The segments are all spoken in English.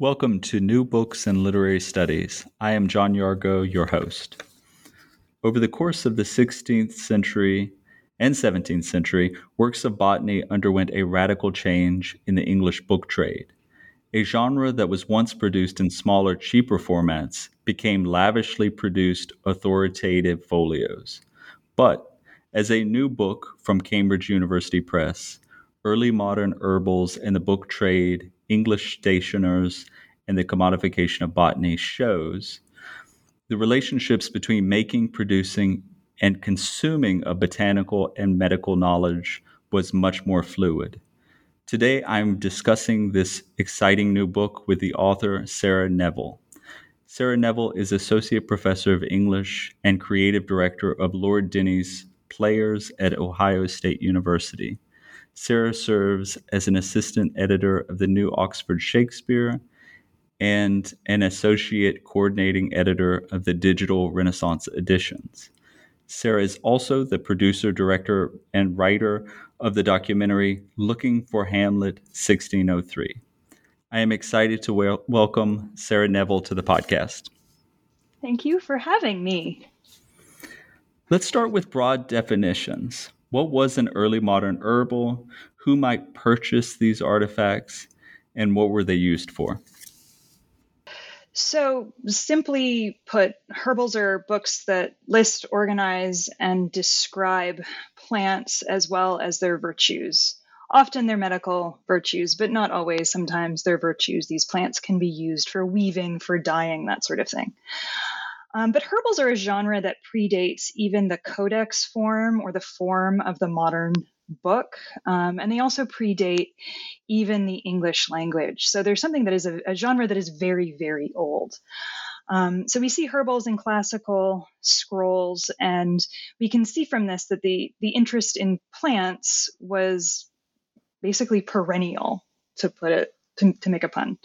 Welcome to New Books and Literary Studies. I am John Yargo, your host. Over the course of the 16th century and 17th century, works of botany underwent a radical change in the English book trade. A genre that was once produced in smaller, cheaper formats became lavishly produced authoritative folios. But as a new book from Cambridge University Press, Early Modern Herbals and the Book Trade English stationers, and the commodification of botany shows the relationships between making, producing, and consuming of botanical and medical knowledge was much more fluid. Today, I'm discussing this exciting new book with the author Sarah Neville. Sarah Neville is Associate Professor of English and Creative Director of Lord Denney's Players at Ohio State University. Sarah serves as an assistant editor of the New Oxford Shakespeare and an associate coordinating editor of the Digital Renaissance editions. Sarah is also the producer, director, and writer of the documentary Looking for Hamlet 1603. I am excited to wel- welcome Sarah Neville to the podcast. Thank you for having me. Let's start with broad definitions. What was an early modern herbal? Who might purchase these artifacts? And what were they used for? So, simply put, herbals are books that list, organize, and describe plants as well as their virtues. Often they're medical virtues, but not always. Sometimes they're virtues. These plants can be used for weaving, for dyeing, that sort of thing. Um, but herbals are a genre that predates even the codex form or the form of the modern book. Um, and they also predate even the English language. So there's something that is a, a genre that is very, very old. Um, so we see herbals in classical scrolls, and we can see from this that the, the interest in plants was basically perennial, to put it, to, to make a pun.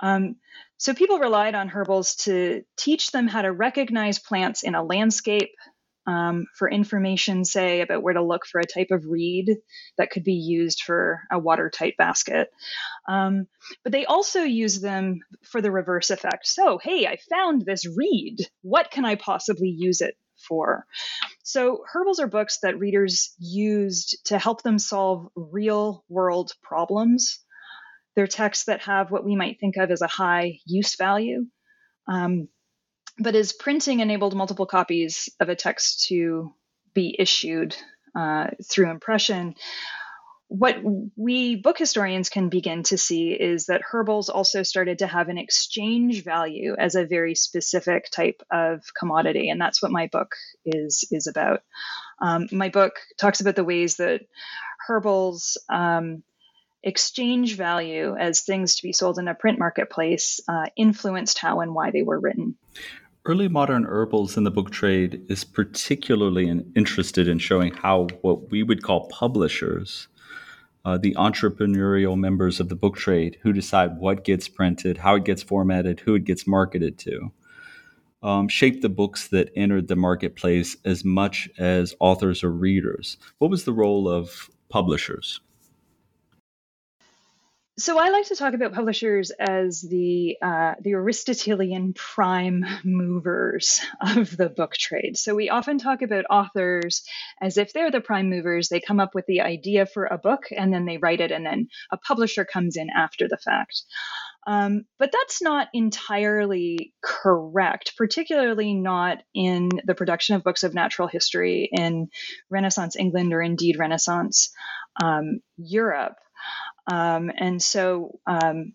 Um, so people relied on herbals to teach them how to recognize plants in a landscape, um, for information, say, about where to look for a type of reed that could be used for a watertight basket. Um, but they also use them for the reverse effect. So, hey, I found this reed. What can I possibly use it for? So, herbals are books that readers used to help them solve real world problems. They're texts that have what we might think of as a high use value. Um, but as printing enabled multiple copies of a text to be issued uh, through impression, what we book historians can begin to see is that herbals also started to have an exchange value as a very specific type of commodity, and that's what my book is is about. Um, my book talks about the ways that herbals um, exchange value as things to be sold in a print marketplace uh, influenced how and why they were written. Early modern herbals in the book trade is particularly in, interested in showing how what we would call publishers uh, the entrepreneurial members of the book trade who decide what gets printed, how it gets formatted, who it gets marketed to. Um, shape the books that entered the marketplace as much as authors or readers. What was the role of publishers? So I like to talk about publishers as the uh, the Aristotelian prime movers of the book trade. So we often talk about authors as if they're the prime movers. They come up with the idea for a book and then they write it, and then a publisher comes in after the fact. Um, but that's not entirely correct, particularly not in the production of books of natural history in Renaissance England or indeed Renaissance um, Europe. Um, and so, um,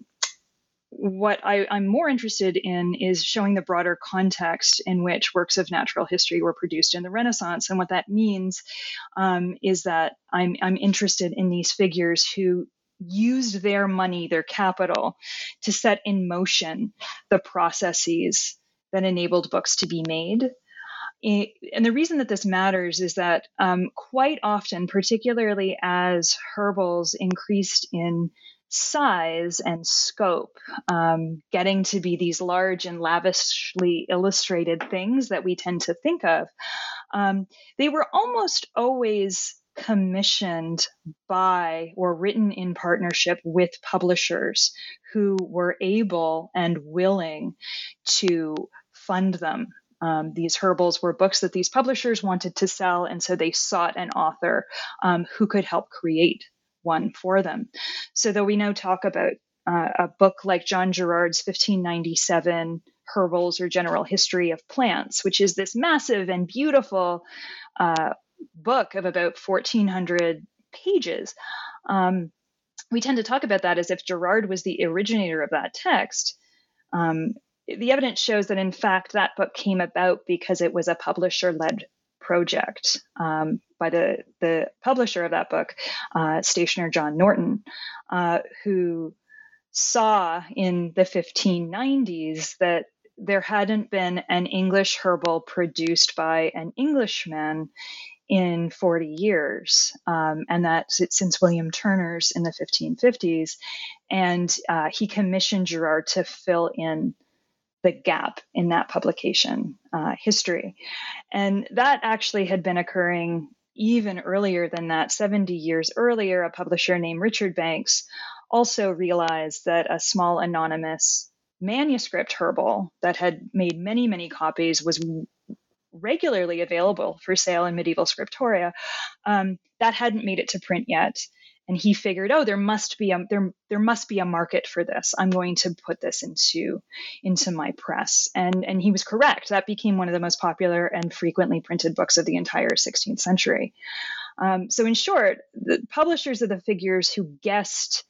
what I, am more interested in is showing the broader context in which works of natural history were produced in the Renaissance. And what that means um, is that I'm, I'm interested in these figures who used their money, their capital, to set in motion the processes that enabled books to be made and the reason that this matters is that um, quite often, particularly as herbals increased in size and scope, um, getting to be these large and lavishly illustrated things that we tend to think of, um, they were almost always commissioned by or written in partnership with publishers who were able and willing to fund them um, these herbals were books that these publishers wanted to sell, and so they sought an author um, who could help create one for them. So, though we now talk about uh, a book like John Gerard's 1597 Herbals or General History of Plants, which is this massive and beautiful uh, book of about 1,400 pages. Um, we tend to talk about that as if Gerard was the originator of that text. Um, the evidence shows that in fact that book came about because it was a publisher led project um, by the the publisher of that book, uh, stationer John Norton, uh, who saw in the 1590s that there hadn't been an English herbal produced by an Englishman in 40 years, um, and that since William Turner's in the 1550s, and uh, he commissioned Gerard to fill in the gap in that publication uh, history. And that actually had been occurring even earlier than that. 70 years earlier, a publisher named Richard Banckes also realized that a small anonymous manuscript herbal that had made many, many copies was regularly available for sale in medieval scriptoria. Um, that hadn't made it to print yet and he figured oh there must be a there there must be a market for this. I'm going to put this into into my press. And and he was correct. That became one of the most popular and frequently printed books of the entire 16th century. Um, so in short the publishers are the figures who guessed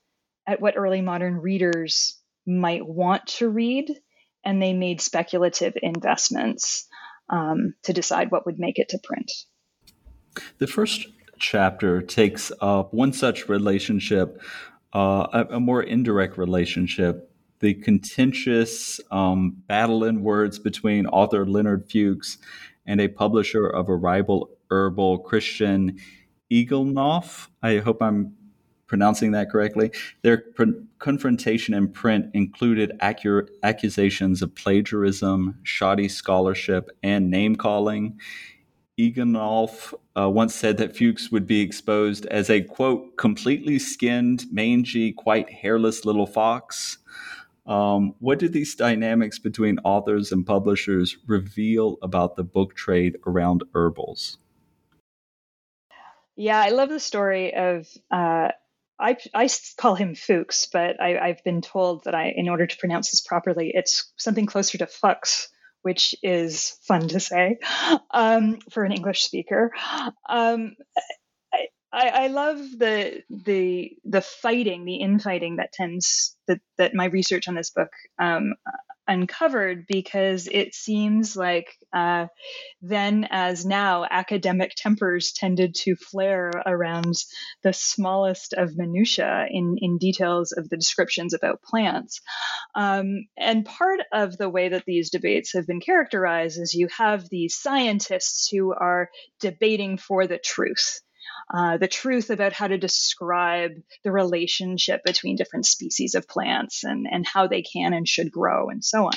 at what early modern readers might want to read and they made speculative investments um, to decide what would make it to print. The first chapter takes up one such relationship, uh, a, a, more indirect relationship, the contentious um, battle in words between author Leonard Fuchs and a publisher of a rival herbal Christian Egenolff. I hope I'm pronouncing that correctly. Their pr- confrontation in print included accurate accusations of plagiarism, shoddy scholarship, and name calling. Egenolff uh, once said that Fuchs would be exposed as a quote completely skinned, mangy, quite hairless little fox. Um, what do these dynamics between authors and publishers reveal about the book trade around herbals? Yeah, I love the story of. Uh, I, I call him Fuchs, but I, have been told that I, in order to pronounce this properly, it's something closer to Fuchs which is fun to say um, for an English speaker. Um, I, I, love the the the fighting, the infighting that tends that that my research on this book um, uncovered because it seems like uh, then as now academic tempers tended to flare around the smallest of minutiae in, in details of the descriptions about plants. Um, and part of the way that these debates have been characterized is you have these scientists who are debating for the truth. Uh, the truth about how to describe the relationship between different species of plants and, and how they can and should grow and so on.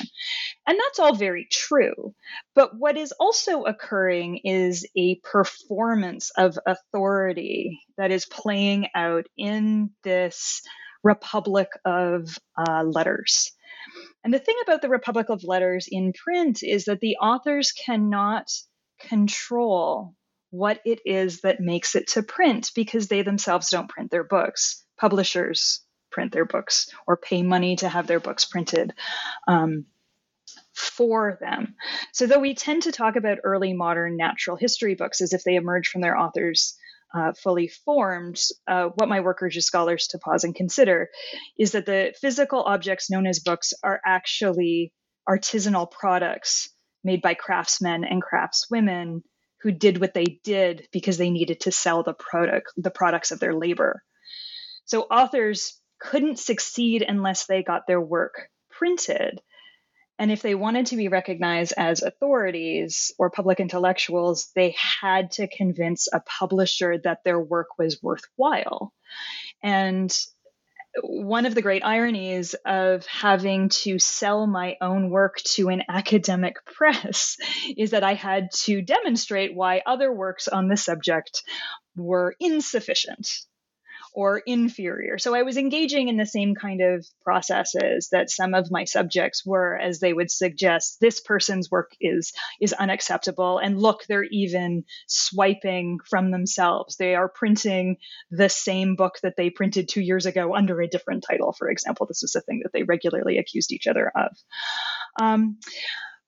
And that's all very true. But what is also occurring is a performance of authority that is playing out in this republic of uh, letters. And the thing about the Republic of Letters in print is that the authors cannot control what it is that makes it to print because they themselves don't print their books. Publishers print their books or pay money to have their books printed. Um, for them. So, though we tend to talk about early modern natural history books as if they emerge from their authors uh, fully formed, uh, what my work urges scholars to pause and consider is that the physical objects known as books are actually artisanal products made by craftsmen and craftswomen who did what they did because they needed to sell the product the products of their labor. So authors couldn't succeed unless they got their work printed. And if they wanted to be recognized as authorities or public intellectuals, they had to convince a publisher that their work was worthwhile. And one of the great ironies of having to sell my own work to an academic press is that I had to demonstrate why other works on the subject were insufficient or inferior. So I was engaging in the same kind of processes that some of my subjects were as they would suggest this person's work is is unacceptable and look they're even swiping from themselves. They are printing the same book that they printed 2 years ago under a different title for example. This was a thing that they regularly accused each other of. Um,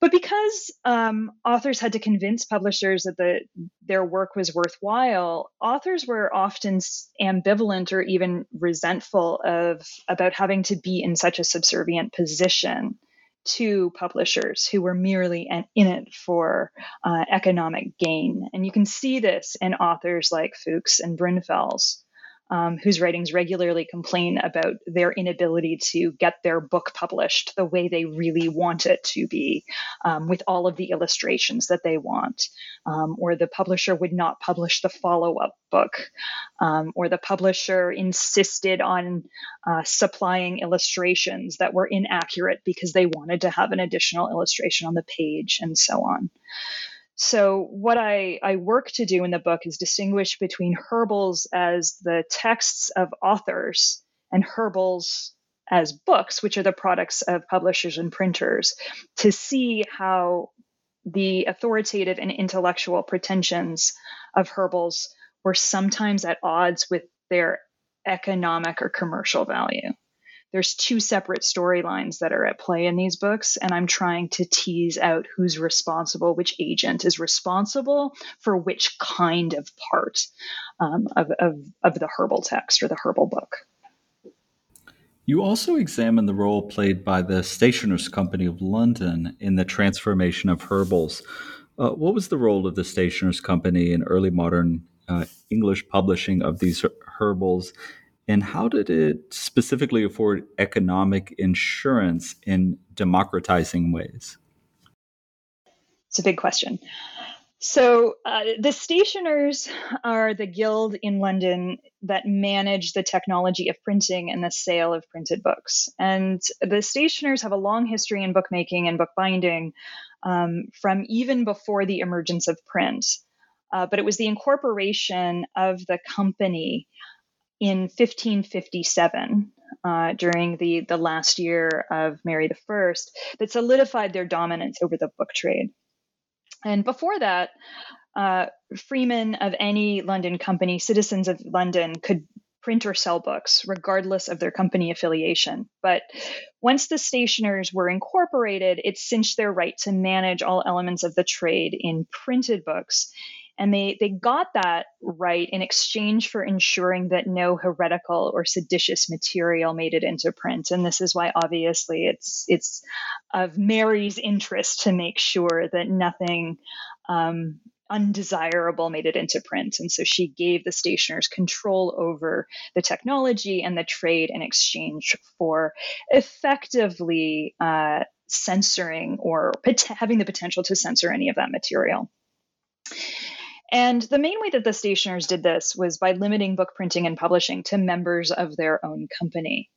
but because um, authors had to convince publishers that the, their work was worthwhile, authors were often ambivalent or even resentful of about having to be in such a subservient position to publishers who were merely in it for uh, economic gain. And you can see this in authors like Fuchs and Brunfels um, whose writings regularly complain about their inability to get their book published the way they really want it to be, um, with all of the illustrations that they want, um, or the publisher would not publish the follow up book, um, or the publisher insisted on uh, supplying illustrations that were inaccurate because they wanted to have an additional illustration on the page, and so on. So, what I, I work to do in the book is distinguish between herbals as the texts of authors and herbals as books, which are the products of publishers and printers, to see how the authoritative and intellectual pretensions of herbals were sometimes at odds with their economic or commercial value there's two separate storylines that are at play in these books and i'm trying to tease out who's responsible which agent is responsible for which kind of part um, of, of, of the herbal text or the herbal book you also examine the role played by the Stationers' Company of London in the transformation of herbals. Uh, what was the role of the Stationers' Company in early modern uh, English publishing of these herbals, and how did it specifically afford economic insurance in democratizing ways? It's a big question. So, uh, the stationers are the guild in London that manage the technology of printing and the sale of printed books. And the stationers have a long history in bookmaking and bookbinding um, from even before the emergence of print. Uh, but it was the incorporation of the company in 1557, uh, during the, the last year of Mary I, that solidified their dominance over the book trade. And before that, uh, freemen of any London company, citizens of London, could print or sell books, regardless of their company affiliation. But once the stationers were incorporated, it cinched their right to manage all elements of the trade in printed books and they, they got that right in exchange for ensuring that no heretical or seditious material made it into print. And this is why obviously it's it's of Mary's interest to make sure that nothing um, undesirable made it into print. And so she gave the stationers control over the technology and the trade in exchange for effectively uh, censoring or pot- having the potential to censor any of that material. And the main way that the stationers did this was by limiting book printing and publishing to members of their own company.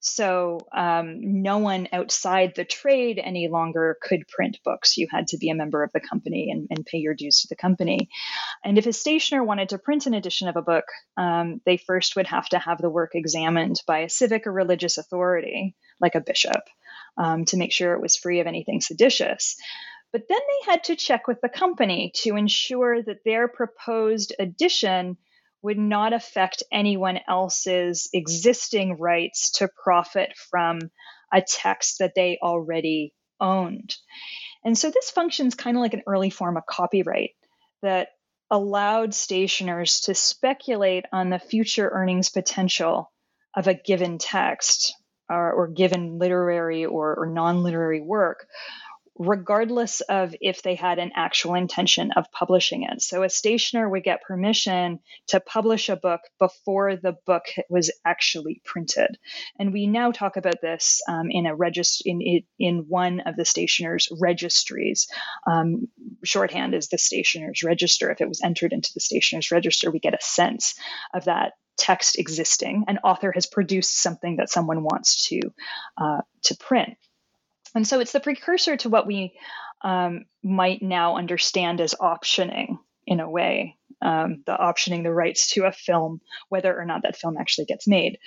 So um, no one outside the trade any longer could print books. You had to be a member of the company and, and pay your dues to the company. And if a stationer wanted to print an edition of a book, um, they first would have to have the work examined by a civic or religious authority, like a bishop, um, to make sure it was free of anything seditious. But then they had to check with the company to ensure that their proposed addition would not affect anyone else's existing rights to profit from a text that they already owned. And so this functions kind of like an early form of copyright that allowed stationers to speculate on the future earnings potential of a given text or, or given literary or, or non literary work regardless of if they had an actual intention of publishing it. So a stationer would get permission to publish a book before the book was actually printed. And we now talk about this um, in a in, in one of the stationer's registries. Um, shorthand is the stationer's register. If it was entered into the stationer's register, we get a sense of that text existing. An author has produced something that someone wants to uh, to print. And so it's the precursor to what we um, might now understand as optioning in a way, um, the optioning the rights to a film, whether or not that film actually gets made.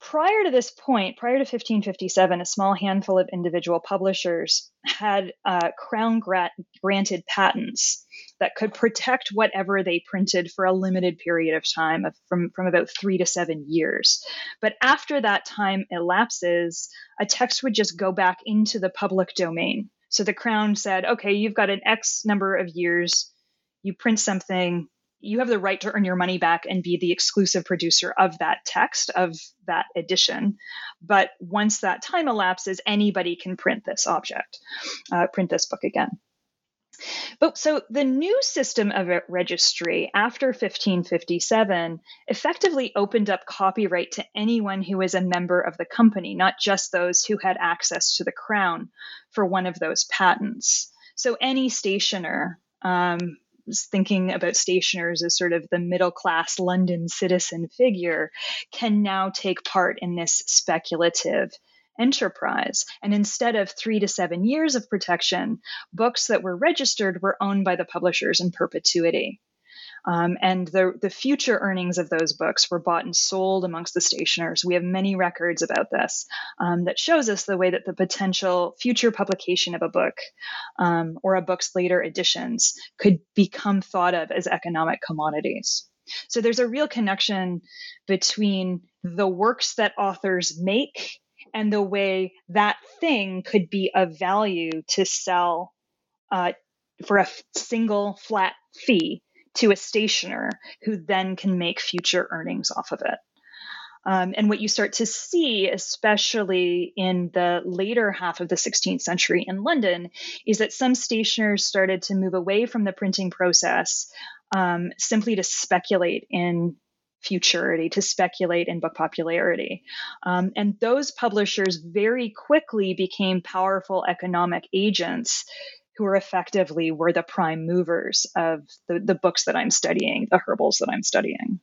Prior to this point, prior to 1557, a small handful of individual publishers had uh, crown granted patents that could protect whatever they printed for a limited period of time, of, from, from about three to seven years. But after that time elapses, a text would just go back into the public domain. So the crown said, okay, you've got an X number of years, you print something, you have the right to earn your money back and be the exclusive producer of that text, of that edition. But once that time elapses, anybody can print this object, uh, print this book again. But so the new system of registry after 1557 effectively opened up copyright to anyone who was a member of the company, not just those who had access to the crown for one of those patents. So any stationer um, thinking about stationers as sort of the middle class London citizen figure can now take part in this speculative enterprise. And instead of three to seven years of protection, books that were registered were owned by the publishers in perpetuity. Um, and the, the future earnings of those books were bought and sold amongst the stationers. We have many records about this um, that shows us the way that the potential future publication of a book um, or a book's later editions could become thought of as economic commodities. So there's a real connection between the works that authors make and the way that thing could be of value to sell uh, for a single flat fee to a stationer who then can make future earnings off of it. Um, and what you start to see, especially in the later half of the 16th century in London, is that some stationers started to move away from the printing process um, simply to speculate in futurity, to speculate in book popularity. Um, and those publishers very quickly became powerful economic agents who are effectively were the prime movers of the, the books that I'm studying, the herbals that I'm studying.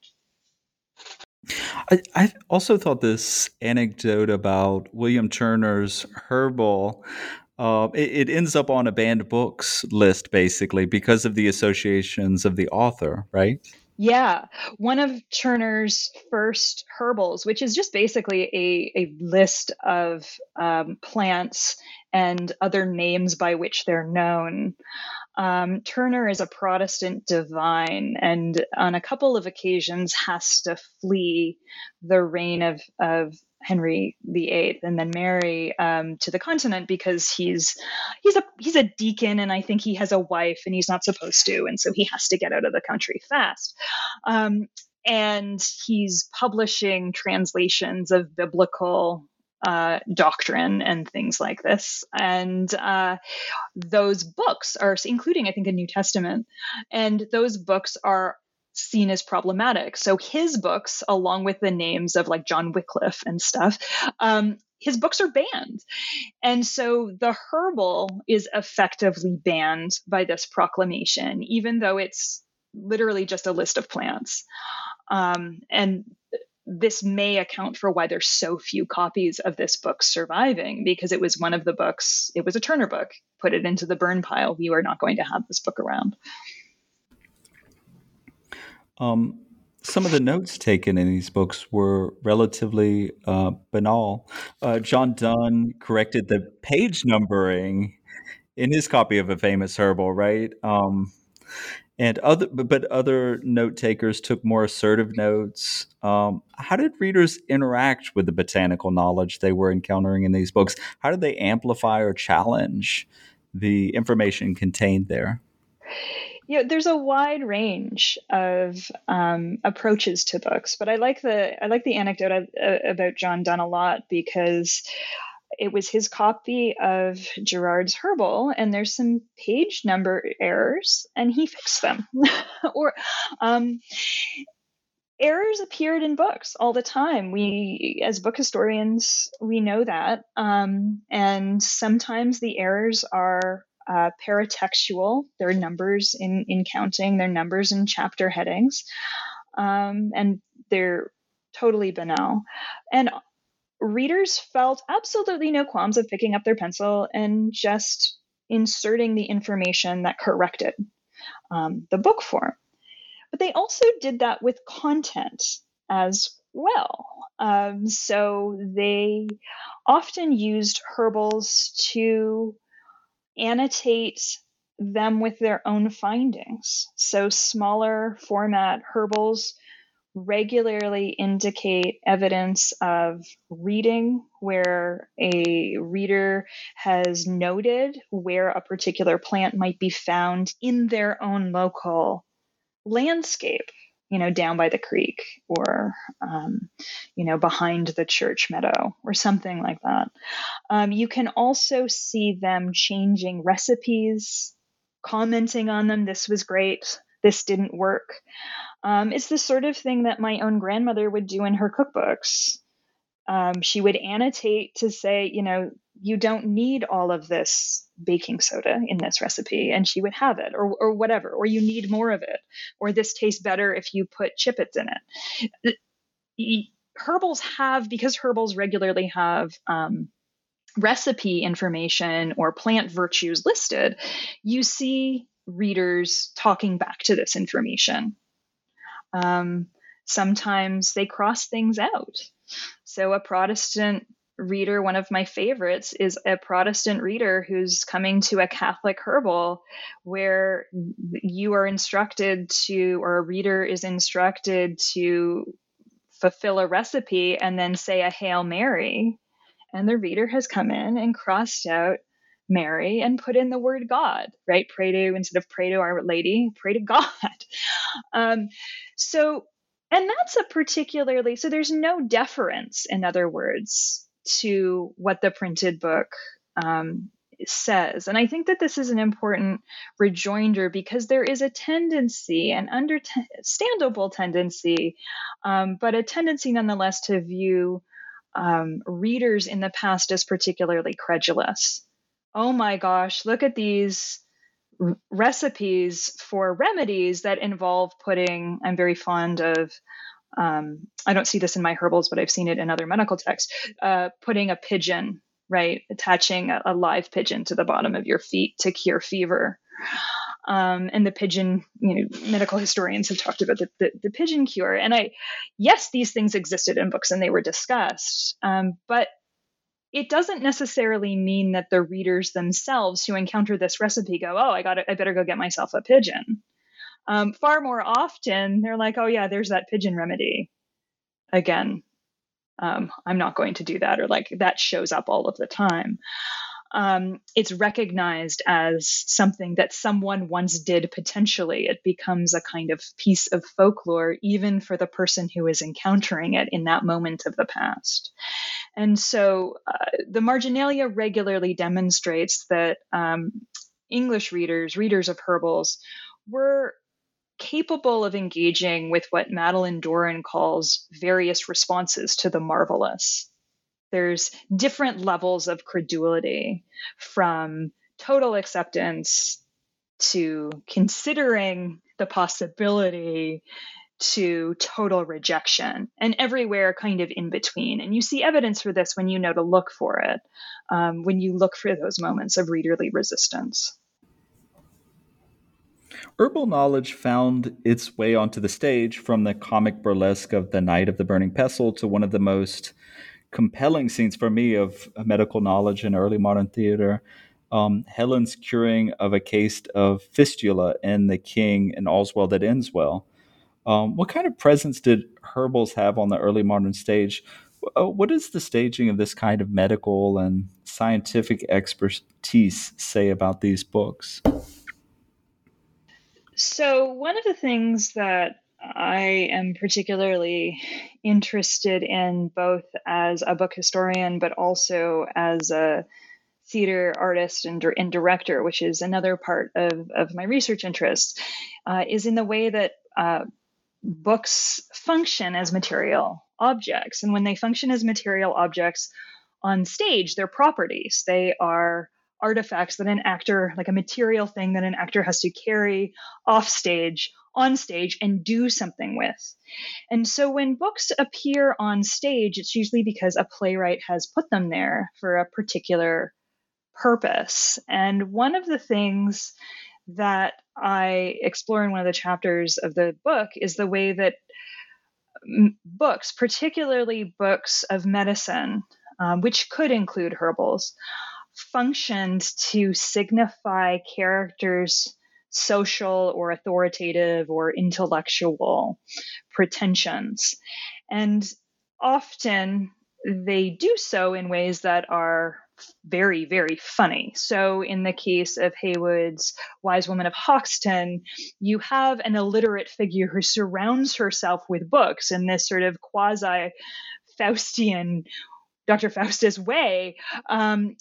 I, I also thought this anecdote about William Turner's herbal uh, it, it, ends up on a banned books list basically because of the associations of the author, right? Yeah, one of Turner's first herbals, which is just basically a, a list of um, plants and other names by which they're known. Um, Turner is a Protestant divine and on a couple of occasions has to flee the reign of, of Henry VIII and then Mary um, to the continent because he's he's a he's a deacon and I think he has a wife and he's not supposed to and so he has to get out of the country fast. Um, and he's publishing translations of biblical uh, doctrine and things like this. And uh, those books are, including, I think, a New Testament, and those books are seen as problematic. So his books, along with the names of like John Wycliffe and stuff, um, his books are banned. And so the herbal is effectively banned by this proclamation, even though it's literally just a list of plants. Um, and this may account for why there's so few copies of this book surviving because it was one of the books, it was a Turner book. Put it into the burn pile. We are not going to have this book around. Um, some of the notes taken in these books were relatively uh, banal. Uh, John Donne corrected the page numbering in his copy of A Famous Herbal, right? Um, and other, but other note takers took more assertive notes. Um, how did readers interact with the botanical knowledge they were encountering in these books? How did they amplify or challenge the information contained there? You know, there's a wide range of um, approaches to books, but I like the I like the anecdote uh, about John Donne a lot because it was his copy of Gerard's Herbal, and there's some page number errors, and he fixed them. or um, errors appeared in books all the time. We, as book historians, we know that, um, and sometimes the errors are uh, paratextual. their numbers in, in counting, their numbers in chapter headings, um, and they're totally banal. And readers felt absolutely no qualms of picking up their pencil and just inserting the information that corrected um, the book form. But they also did that with content as well. Um, so they often used herbals to annotate them with their own findings. So, smaller format herbals regularly indicate evidence of reading where a reader has noted where a particular plant might be found in their own local landscape you know, down by the creek or, um, you know, behind the church meadow or something like that. Um, you can also see them changing recipes, commenting on them. This was great. This didn't work. Um, it's the sort of thing that my own grandmother would do in her cookbooks. Um, she would annotate to say, you know, you don't need all of this baking soda in this recipe and she would have it or, or whatever or you need more of it or this tastes better if you put Chip-Its in it. Herbals have because herbals regularly have um, recipe information or plant virtues listed you see readers talking back to this information. Um, sometimes they cross things out. So a protestant reader, one of my favorites, is a Protestant reader who's coming to a Catholic herbal where you are instructed to, or a reader is instructed to fulfill a recipe and then say a Hail Mary. And the reader has come in and crossed out Mary and put in the word God, right? Pray to, instead of pray to Our Lady, pray to God. Um, so, and that's a particularly, so there's no deference, in other words, to what the printed book um, says. And I think that this is an important rejoinder because there is a tendency, an understandable tendency, um, but a tendency nonetheless to view um, readers in the past as particularly credulous. Oh my gosh, look at these recipes for remedies that involve putting, I'm very fond of um, I don't see this in my herbals, but I've seen it in other medical texts, uh, putting a pigeon, right, attaching a, a, live pigeon to the bottom of your feet to cure fever. Um, and the pigeon, you know, medical historians have talked about the, the, the, pigeon cure. And I, yes, these things existed in books and they were discussed, um, but it doesn't necessarily mean that the readers themselves who encounter this recipe go, oh, I got I better go get myself a pigeon. Um, far more often, they're like, oh, yeah, there's that pigeon remedy. Again, um, I'm not going to do that, or like that shows up all of the time. Um, it's recognized as something that someone once did potentially. It becomes a kind of piece of folklore, even for the person who is encountering it in that moment of the past. And so uh, the marginalia regularly demonstrates that um, English readers, readers of herbals, were capable of engaging with what Madeleine Doran calls various responses to the marvelous. there's different levels of credulity from total acceptance to considering the possibility to total rejection and everywhere kind of in between. And you see evidence for this when you know to look for it, um, when you look for those moments of readerly resistance. Herbal knowledge found its way onto the stage from the comic burlesque of The Knight of the Burning Pestle to one of the most compelling scenes for me of medical knowledge in early modern theater. Um, Helen's curing of a case of fistula in The King and All's Well That Ends Well. Um, what kind of presence did herbals have on the early modern stage? Uh, what does the staging of this kind of medical and scientific expertise say about these books? So, one of the things that I am particularly interested in, both as a book historian, but also as a theater artist and, and director, which is another part of, of my research interests, uh, is in the way that uh, books function as material objects. And when they function as material objects on stage, they're properties. They are artifacts that an actor, like a material thing that an actor has to carry off stage, on stage, and do something with. And so when books appear on stage, it's usually because a playwright has put them there for a particular purpose. And one of the things that I explore in one of the chapters of the book is the way that books, particularly books of medicine, um, which could include herbals, functioned to signify characters' social or authoritative or intellectual pretensions. And often they do so in ways that are very, very funny. So, in the case of Heywood's Wise Woman of Hoxton, you have an illiterate figure who surrounds herself with books in this sort of quasi Faustian Dr. Faustus way. Um,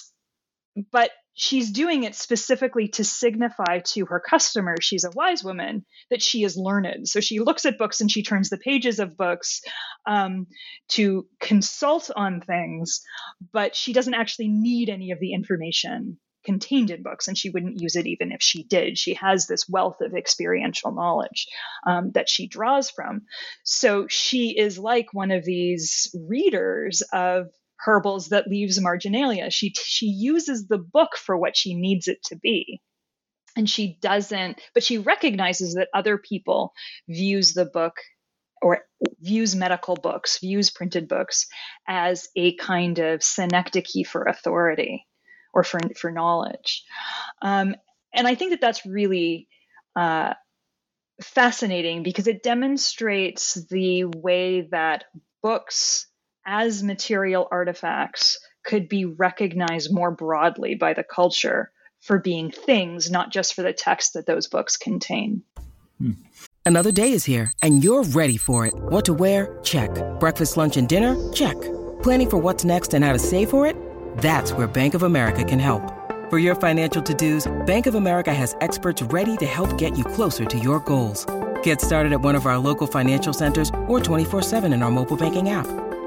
but she's doing it specifically to signify to her customer she's a wise woman that she is learned. So she looks at books and she turns the pages of books um, to consult on things but she doesn't actually need any of the information contained in books and she wouldn't use it even if she did. She has this wealth of experiential knowledge um, that she draws from. So she is like one of these readers of herbals that leaves marginalia. She she uses the book for what she needs it to be. And she doesn't, but she recognizes that other people views the book or views medical books, views printed books as a kind of synecdoche for authority or for, for knowledge. Um, and I think that that's really uh, fascinating because it demonstrates the way that books as material artifacts could be recognized more broadly by the culture for being things, not just for the text that those books contain. Hmm. Another day is here, and you're ready for it. What to wear? Check. Breakfast, lunch, and dinner? Check. Planning for what's next and how to save for it? That's where Bank of America can help. For your financial to dos, Bank of America has experts ready to help get you closer to your goals. Get started at one of our local financial centers or 24 7 in our mobile banking app.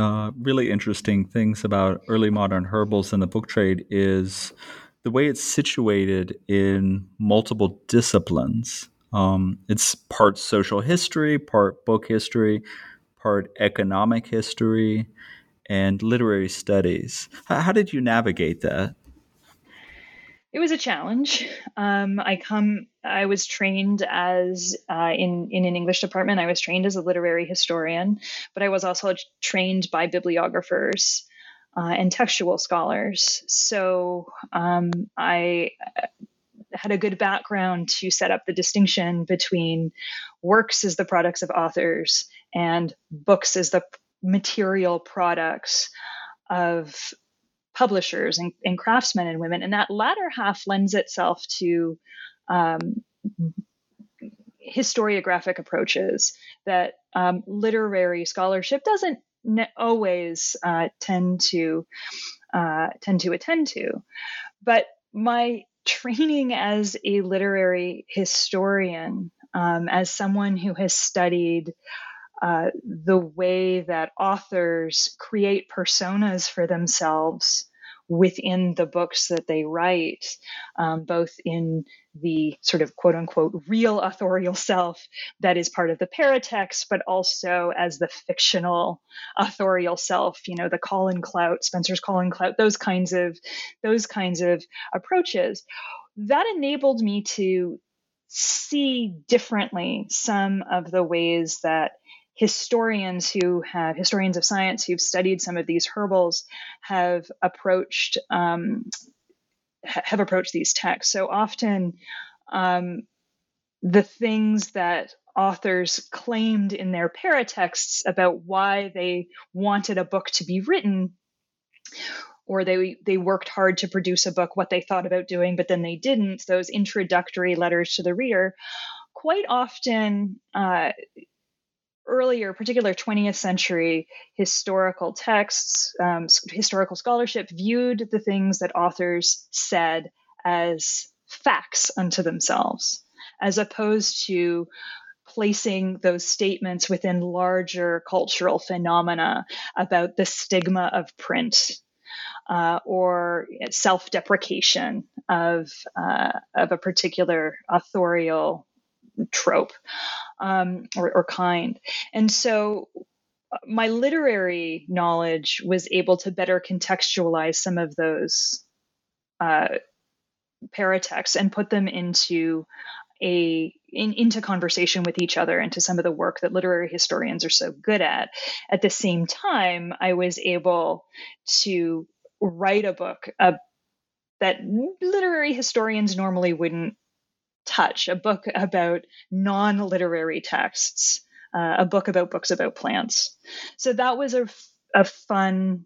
uh, really interesting things about early modern herbals in the book trade is the way it's situated in multiple disciplines. Um, it's part social history, part book history, part economic history, and literary studies. How, how did you navigate that? it was a challenge. Um, I come. I was trained as uh, in in an English department. I was trained as a literary historian, but I was also trained by bibliographers uh, and textual scholars. So um, I uh, had a good background to set up the distinction between works as the products of authors and books as the material products of publishers and, and craftsmen and women. And that latter half lends itself to um, historiographic approaches that um, literary scholarship doesn't ne- always uh, tend to uh, tend to attend to. But my training as a literary historian, um, as someone who has studied uh, the way that authors create personas for themselves within the books that they write, um, both in the sort of quote unquote real authorial self that is part of the paratext, but also as the fictional authorial self, you know, the Colin Clout, Spenser's Colin Clout, those kinds of those kinds of approaches. That enabled me to see differently some of the ways that historians who have historians of science who've studied some of these herbals have approached um, have approached these texts. So often, um, the things that authors claimed in their paratexts about why they wanted a book to be written or they they worked hard to produce a book what they thought about doing but then they didn't those introductory letters to the reader quite often uh, earlier, particular 20th century historical texts, um, historical scholarship viewed the things that authors said as facts unto themselves, as opposed to placing those statements within larger cultural phenomena about the stigma of print. Uh, or self-deprecation of uh, of a particular authorial trope um, or, or kind. And so uh, my literary knowledge was able to better contextualize some of those uh, paratexts and put them into a in, into conversation with each other into some of the work that literary historians are so good at. At the same time, I was able to write a book uh, that literary historians normally wouldn't touch, a book about non literary texts, uh, a book about books about plants. So that was a, a fun,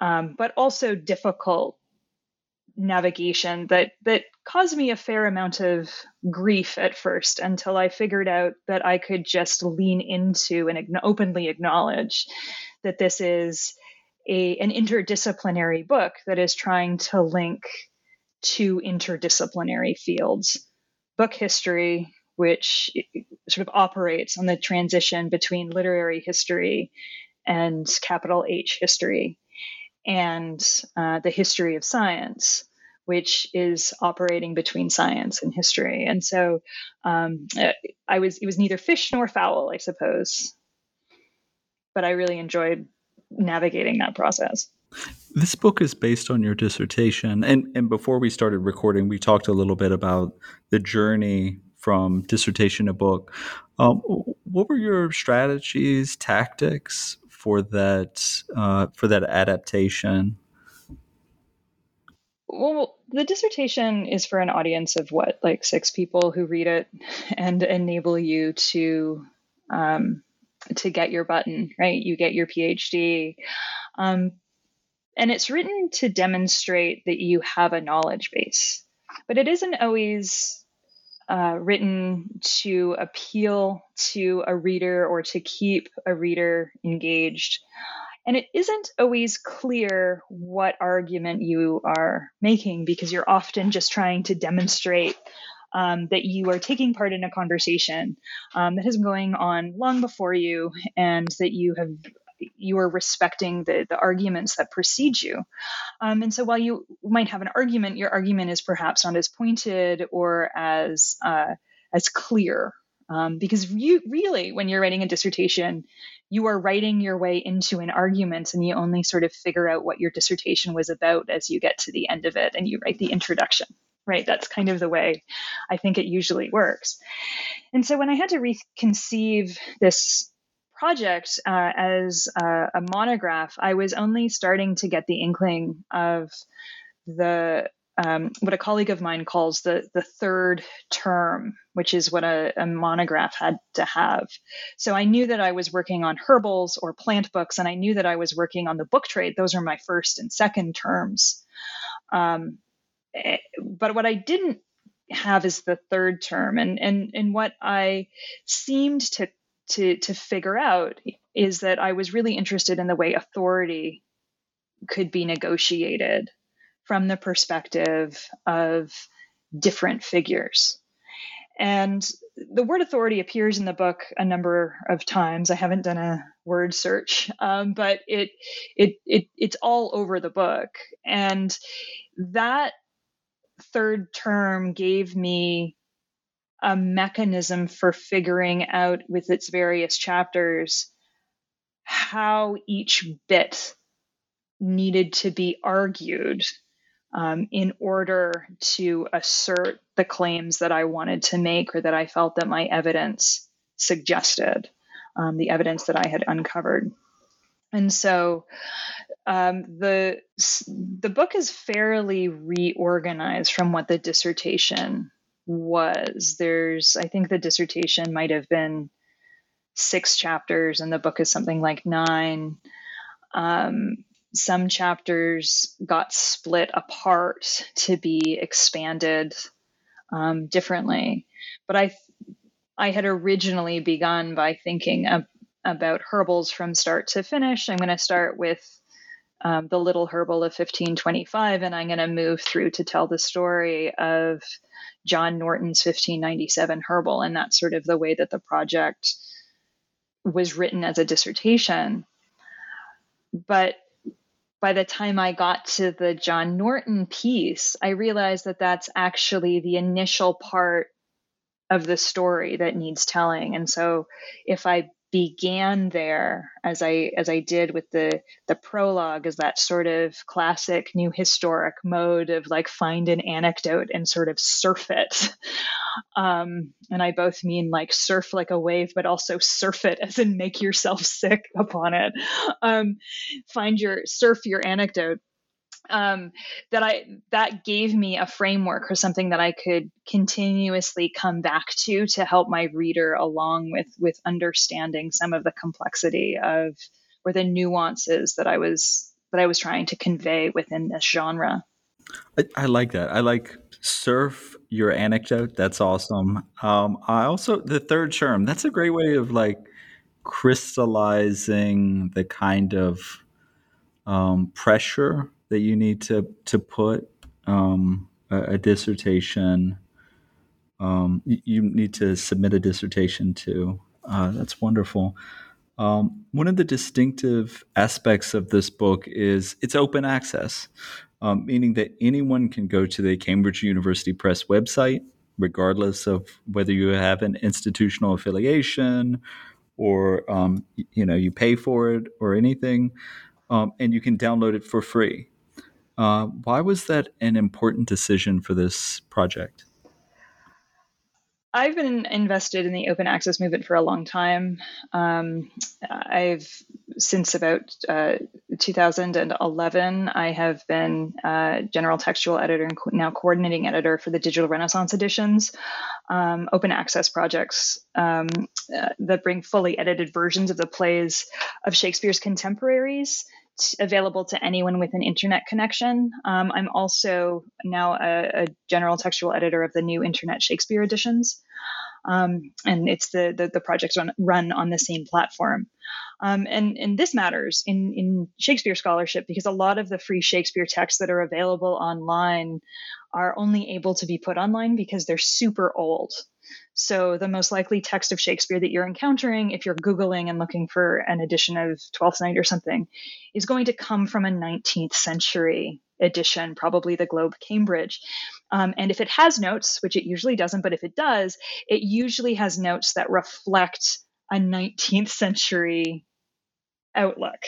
um, but also difficult navigation that that caused me a fair amount of grief at first until I figured out that I could just lean into and openly acknowledge that this is a an interdisciplinary book that is trying to link two interdisciplinary fields book history, which sort of operates on the transition between literary history and capital H history, and uh, the history of science, which is operating between science and history. And so um, I was it was neither fish nor fowl, I suppose, but I really enjoyed navigating that process. This book is based on your dissertation. And, and before we started recording, we talked a little bit about the journey from dissertation to book. Um, what were your strategies, tactics for that uh, for that adaptation? Well, the dissertation is for an audience of what, like six people who read it and enable you to um, to get your button, right? You get your PhD. Um, and it's written to demonstrate that you have a knowledge base. But it isn't always uh, written to appeal to a reader or to keep a reader engaged. And it isn't always clear what argument you are making because you're often just trying to demonstrate um, that you are taking part in a conversation um, that has been going on long before you and that you have you are respecting the, the arguments that precede you. Um, and so while you might have an argument, your argument is perhaps not as pointed or as uh, as clear. Um, because you really, when you're writing a dissertation, you are writing your way into an argument, and you only sort of figure out what your dissertation was about as you get to the end of it, and you write the introduction right? That's kind of the way I think it usually works. And so when I had to reconceive this project uh, as a, a monograph, I was only starting to get the inkling of the um, what a colleague of mine calls the the third term, which is what a, a, monograph had to have. So I knew that I was working on herbals or plant books, and I knew that I was working on the book trade. Those are my first and second terms. Um, eh, but what I didn't have is the third term, and and and what I seemed to to to figure out is that I was really interested in the way authority could be negotiated from the perspective of different figures. And the word authority appears in the book a number of times. I haven't done a word search, um, but it, it it it's all over the book. And that third term gave me a mechanism for figuring out with its various chapters how each bit needed to be argued um, in order to assert the claims that I wanted to make or that I felt that my evidence suggested, um, the evidence that I had uncovered. And so um, the the book is fairly reorganized from what the dissertation was. There's, I think, the dissertation might have been six chapters, and the book is something like nine. Um, some chapters got split apart to be expanded um, differently. But I, I had originally begun by thinking about herbals from start to finish. I'm going to start with um, the little herbal of 1525, and I'm going to move through to tell the story of John Norton's 1597 herbal. And that's sort of the way that the project was written as a dissertation. But by the time I got to the John Norton piece, I realized that that's actually the initial part of the story that needs telling. And so if I began there as I as I did with the the prologue as that sort of classic new historic mode of like find an anecdote and sort of surf it. Um, and I both mean like surf like a wave, but also surf it as in make yourself sick upon it. Um, find your surf your anecdote um, that I that gave me a framework or something that I could continuously come back to to help my reader along with with understanding some of the complexity of or the nuances that I was that I was trying to convey within this genre. I, I like that. I like surf your anecdote. That's awesome. Um, I also the third term. That's a great way of like crystallizing the kind of um, pressure that you need to to put um, a, a, dissertation. Um, you, need to submit a dissertation to. Uh, that's wonderful. Um, one of the distinctive aspects of this book is it's open access, um, meaning that anyone can go to the Cambridge University Press website, regardless of whether you have an institutional affiliation or um, you know you pay for it or anything, um, and you can download it for free. Uh, why was that an important decision for this project? I've been invested in the open access movement for a long time. Um, I've since about uh, 2011, I have been uh, general textual editor and co- now coordinating editor for the Digital Renaissance editions, um, open access projects um, uh, that bring fully edited versions of the plays of Shakespeare's contemporaries available to anyone with an internet connection. Um, I'm also now a, a, general textual editor of the new Internet Shakespeare editions. Um, and it's the, the, the projects run, run on the same platform. Um, and, and this matters in, in Shakespeare scholarship because a lot of the free Shakespeare texts that are available online are only able to be put online because they're super old. So, the most likely text of Shakespeare that you're encountering, if you're Googling and looking for an edition of Twelfth Night or something, is going to come from a 19th century edition, probably the Globe Cambridge. Um, and if it has notes, which it usually doesn't, but if it does, it usually has notes that reflect a 19th century outlook,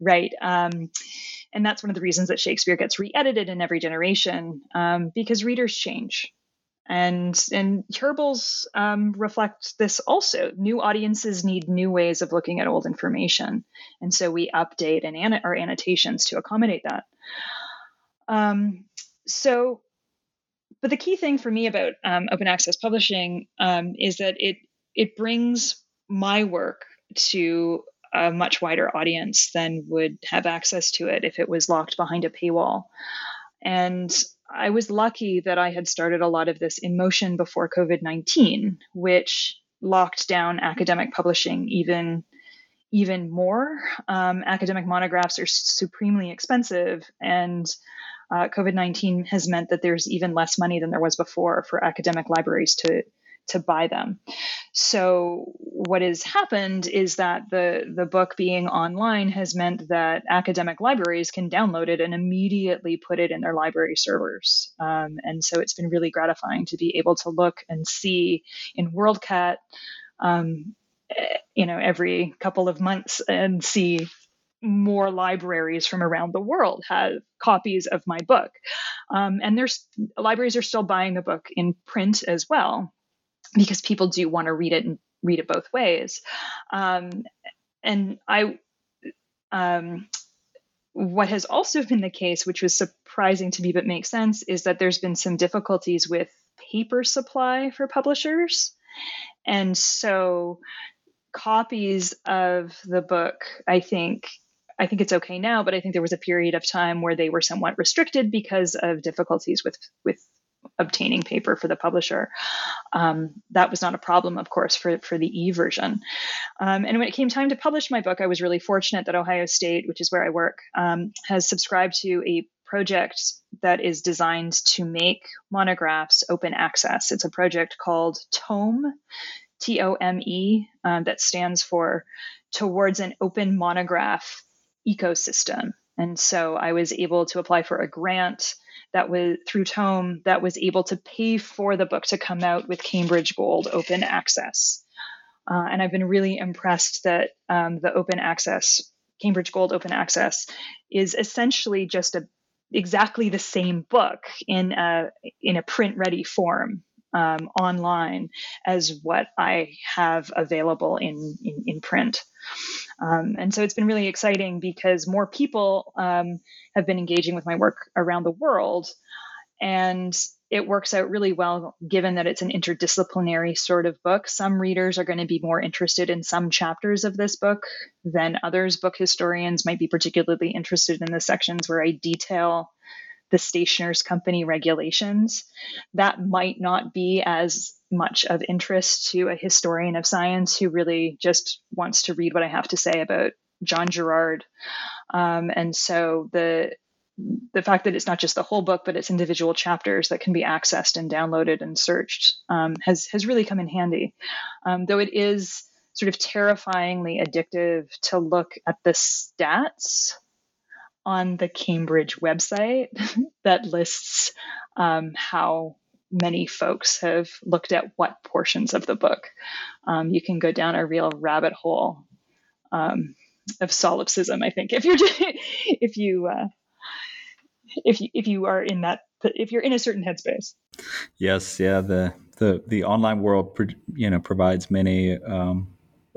right? Um, and that's one of the reasons that Shakespeare gets re edited in every generation um, because readers change and and herbals um, reflect this also. New audiences need new ways of looking at old information, and so we update and an- our annotations to accommodate that. Um, so, but the key thing for me about um, open access publishing um, is that it it brings my work to a much wider audience than would have access to it if it was locked behind a paywall. And I was lucky that I had started a lot of this in motion before COVID 19, which locked down academic publishing even even more. Um, academic monographs are supremely expensive, and uh, COVID 19 has meant that there's even less money than there was before for academic libraries to to buy them. So what has happened is that the the book being online has meant that academic libraries can download it and immediately put it in their library servers. Um, and so it's been really gratifying to be able to look and see in WorldCat, um, eh, you know, every couple of months and see more libraries from around the world have copies of my book. Um, and there's libraries are still buying the book in print as well because people do want to read it and read it both ways. Um, and I, um, what has also been the case, which was surprising to me but makes sense, is that there's been some difficulties with paper supply for publishers. And so copies of the book, I think, I think it's okay now, but I think there was a period of time where they were somewhat restricted because of difficulties with with obtaining paper for the publisher. Um, that was not a problem, of course, for, for the e version. Um, and when it came time to publish my book, I was really fortunate that Ohio State, which is where I work, um, has subscribed to a project that is designed to make monographs open access. It's a project called TOME, T O M E, um, that stands for Towards an Open Monograph Ecosystem. And so I was able to apply for a grant that was through Tome that was able to pay for the book to come out with Cambridge Gold open access. Uh, and I've been really impressed that um, the open access, Cambridge Gold open access, is essentially just a exactly the same book in a in a print ready form um, online as what I have available in in, in print. Um, and so it's been really exciting because more people um, have been engaging with my work around the world. And it works out really well given that it's an interdisciplinary sort of book. Some readers are going to be more interested in some chapters of this book than others. Book historians might be particularly interested in the sections where I detail the stationers company regulations. That might not be as much of interest to a historian of science who really just wants to read what I have to say about John Gerard. Um, and so the the fact that it's not just the whole book, but it's individual chapters that can be accessed and downloaded and searched um, has has really come in handy. Um, though it is sort of terrifyingly addictive to look at the stats on the Cambridge website that lists um, how many folks have looked at what portions of the book. Um, you can go down a real rabbit hole um, of solipsism. I think if you're if you uh, if you if you are in that if you're in a certain headspace. Yes, yeah. The the the online world, you know, provides many um,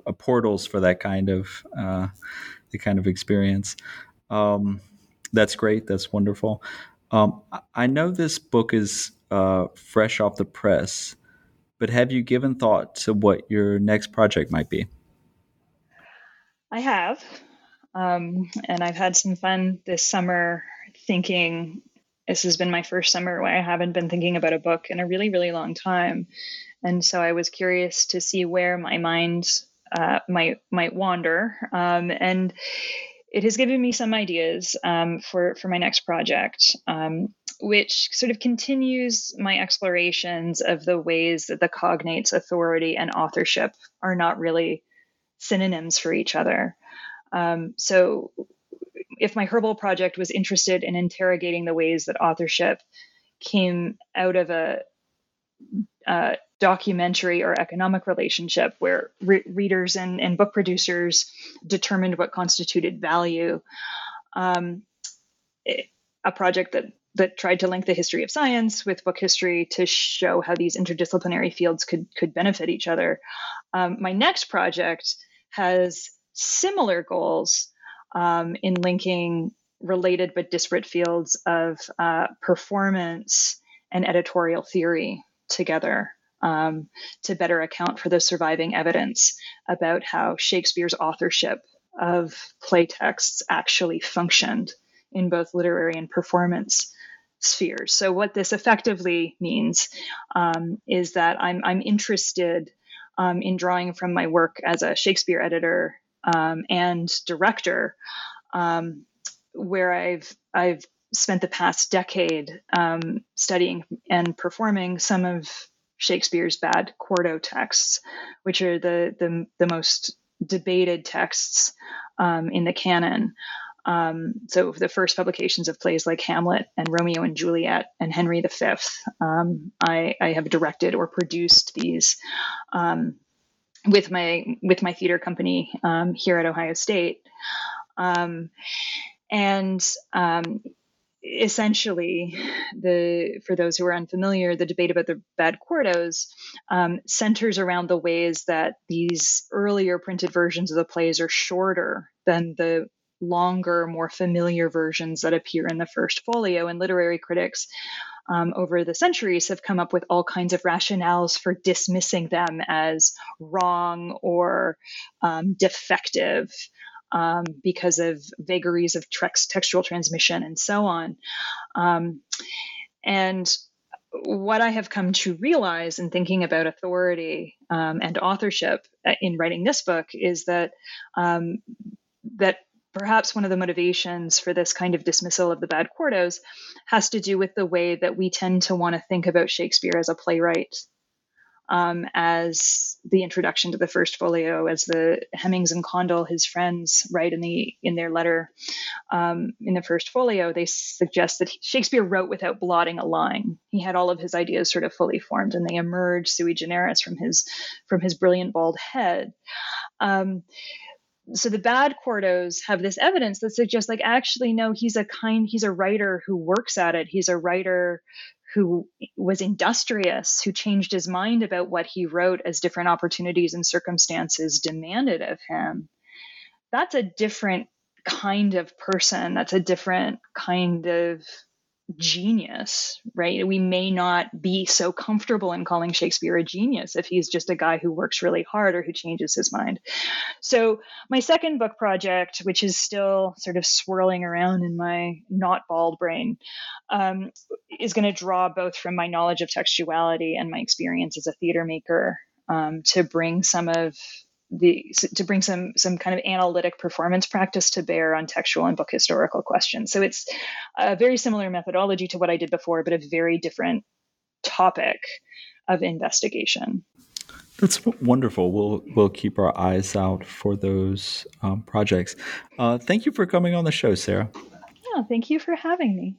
uh, portals for that kind of uh, the kind of experience. Um, that's great. That's wonderful. Um, I know this book is uh, fresh off the press, but have you given thought to what your next project might be? I have. Um, and I've had some fun this summer thinking. This has been my first summer where I haven't been thinking about a book in a really, really long time. And so I was curious to see where my mind uh, might might wander. Um, and it has given me some ideas um, for for my next project, um, which sort of continues my explorations of the ways that the cognates authority and authorship are not really synonyms for each other. Um, so, if my herbal project was interested in interrogating the ways that authorship came out of a uh, documentary or economic relationship where re- readers and, and book producers determined what constituted value. Um, it, a project that that tried to link the history of science with book history to show how these interdisciplinary fields could could benefit each other. Um, my next project has similar goals um, in linking related but disparate fields of uh, performance and editorial theory together um, to better account for the surviving evidence about how Shakespeare's authorship of play texts actually functioned in both literary and performance spheres. So, what this effectively means um, is that I'm, I'm interested um, in drawing from my work as a Shakespeare editor um, and director, um, where I've I've spent the past decade um, studying and performing some of Shakespeare's bad quarto texts, which are the the, the most debated texts um, in the canon. Um, so the first publications of plays like Hamlet and Romeo and Juliet and Henry V, um, I, I, have directed or produced these um, with my with my theater company um, here at Ohio State, um, and um, essentially the for those who are unfamiliar the debate about the bad quartos um, centers around the ways that these earlier printed versions of the plays are shorter than the longer more familiar versions that appear in the first folio. And literary critics um, over the centuries have come up with all kinds of rationales for dismissing them as wrong or um, defective um, because of vagaries of text, textual transmission and so on. Um, and what I have come to realize in thinking about authority um, and authorship uh, in writing this book is that um, that perhaps one of the motivations for this kind of dismissal of the bad quartos has to do with the way that we tend to want to think about Shakespeare as a playwright um, as the introduction to the first folio, as the Hemmings and Condell, his friends, write in the in their letter um, in the first folio, they suggest that Shakespeare wrote without blotting a line. He had all of his ideas sort of fully formed, and they emerged sui generis from his from his brilliant bald head. Um, so the bad quartos have this evidence that suggests like actually no he's a kind he's a writer who works at it he's a writer who was industrious, who changed his mind about what he wrote as different opportunities and circumstances demanded of him, that's a different kind of person. That's a different kind of genius, right? We may not be so comfortable in calling Shakespeare a genius if he's just a guy who works really hard or who changes his mind. So, my second book project, which is still sort of swirling around in my not bald brain, um, is going to draw both from my knowledge of textuality and my experience as a theater maker um, to bring some of the to bring some some kind of analytic performance practice to bear on textual and book historical questions. So it's a very similar methodology to what I did before, but a very different topic of investigation. That's wonderful. We'll we'll keep our eyes out for those um, projects. Uh, thank you for coming on the show, Sarah. Yeah, thank you for having me.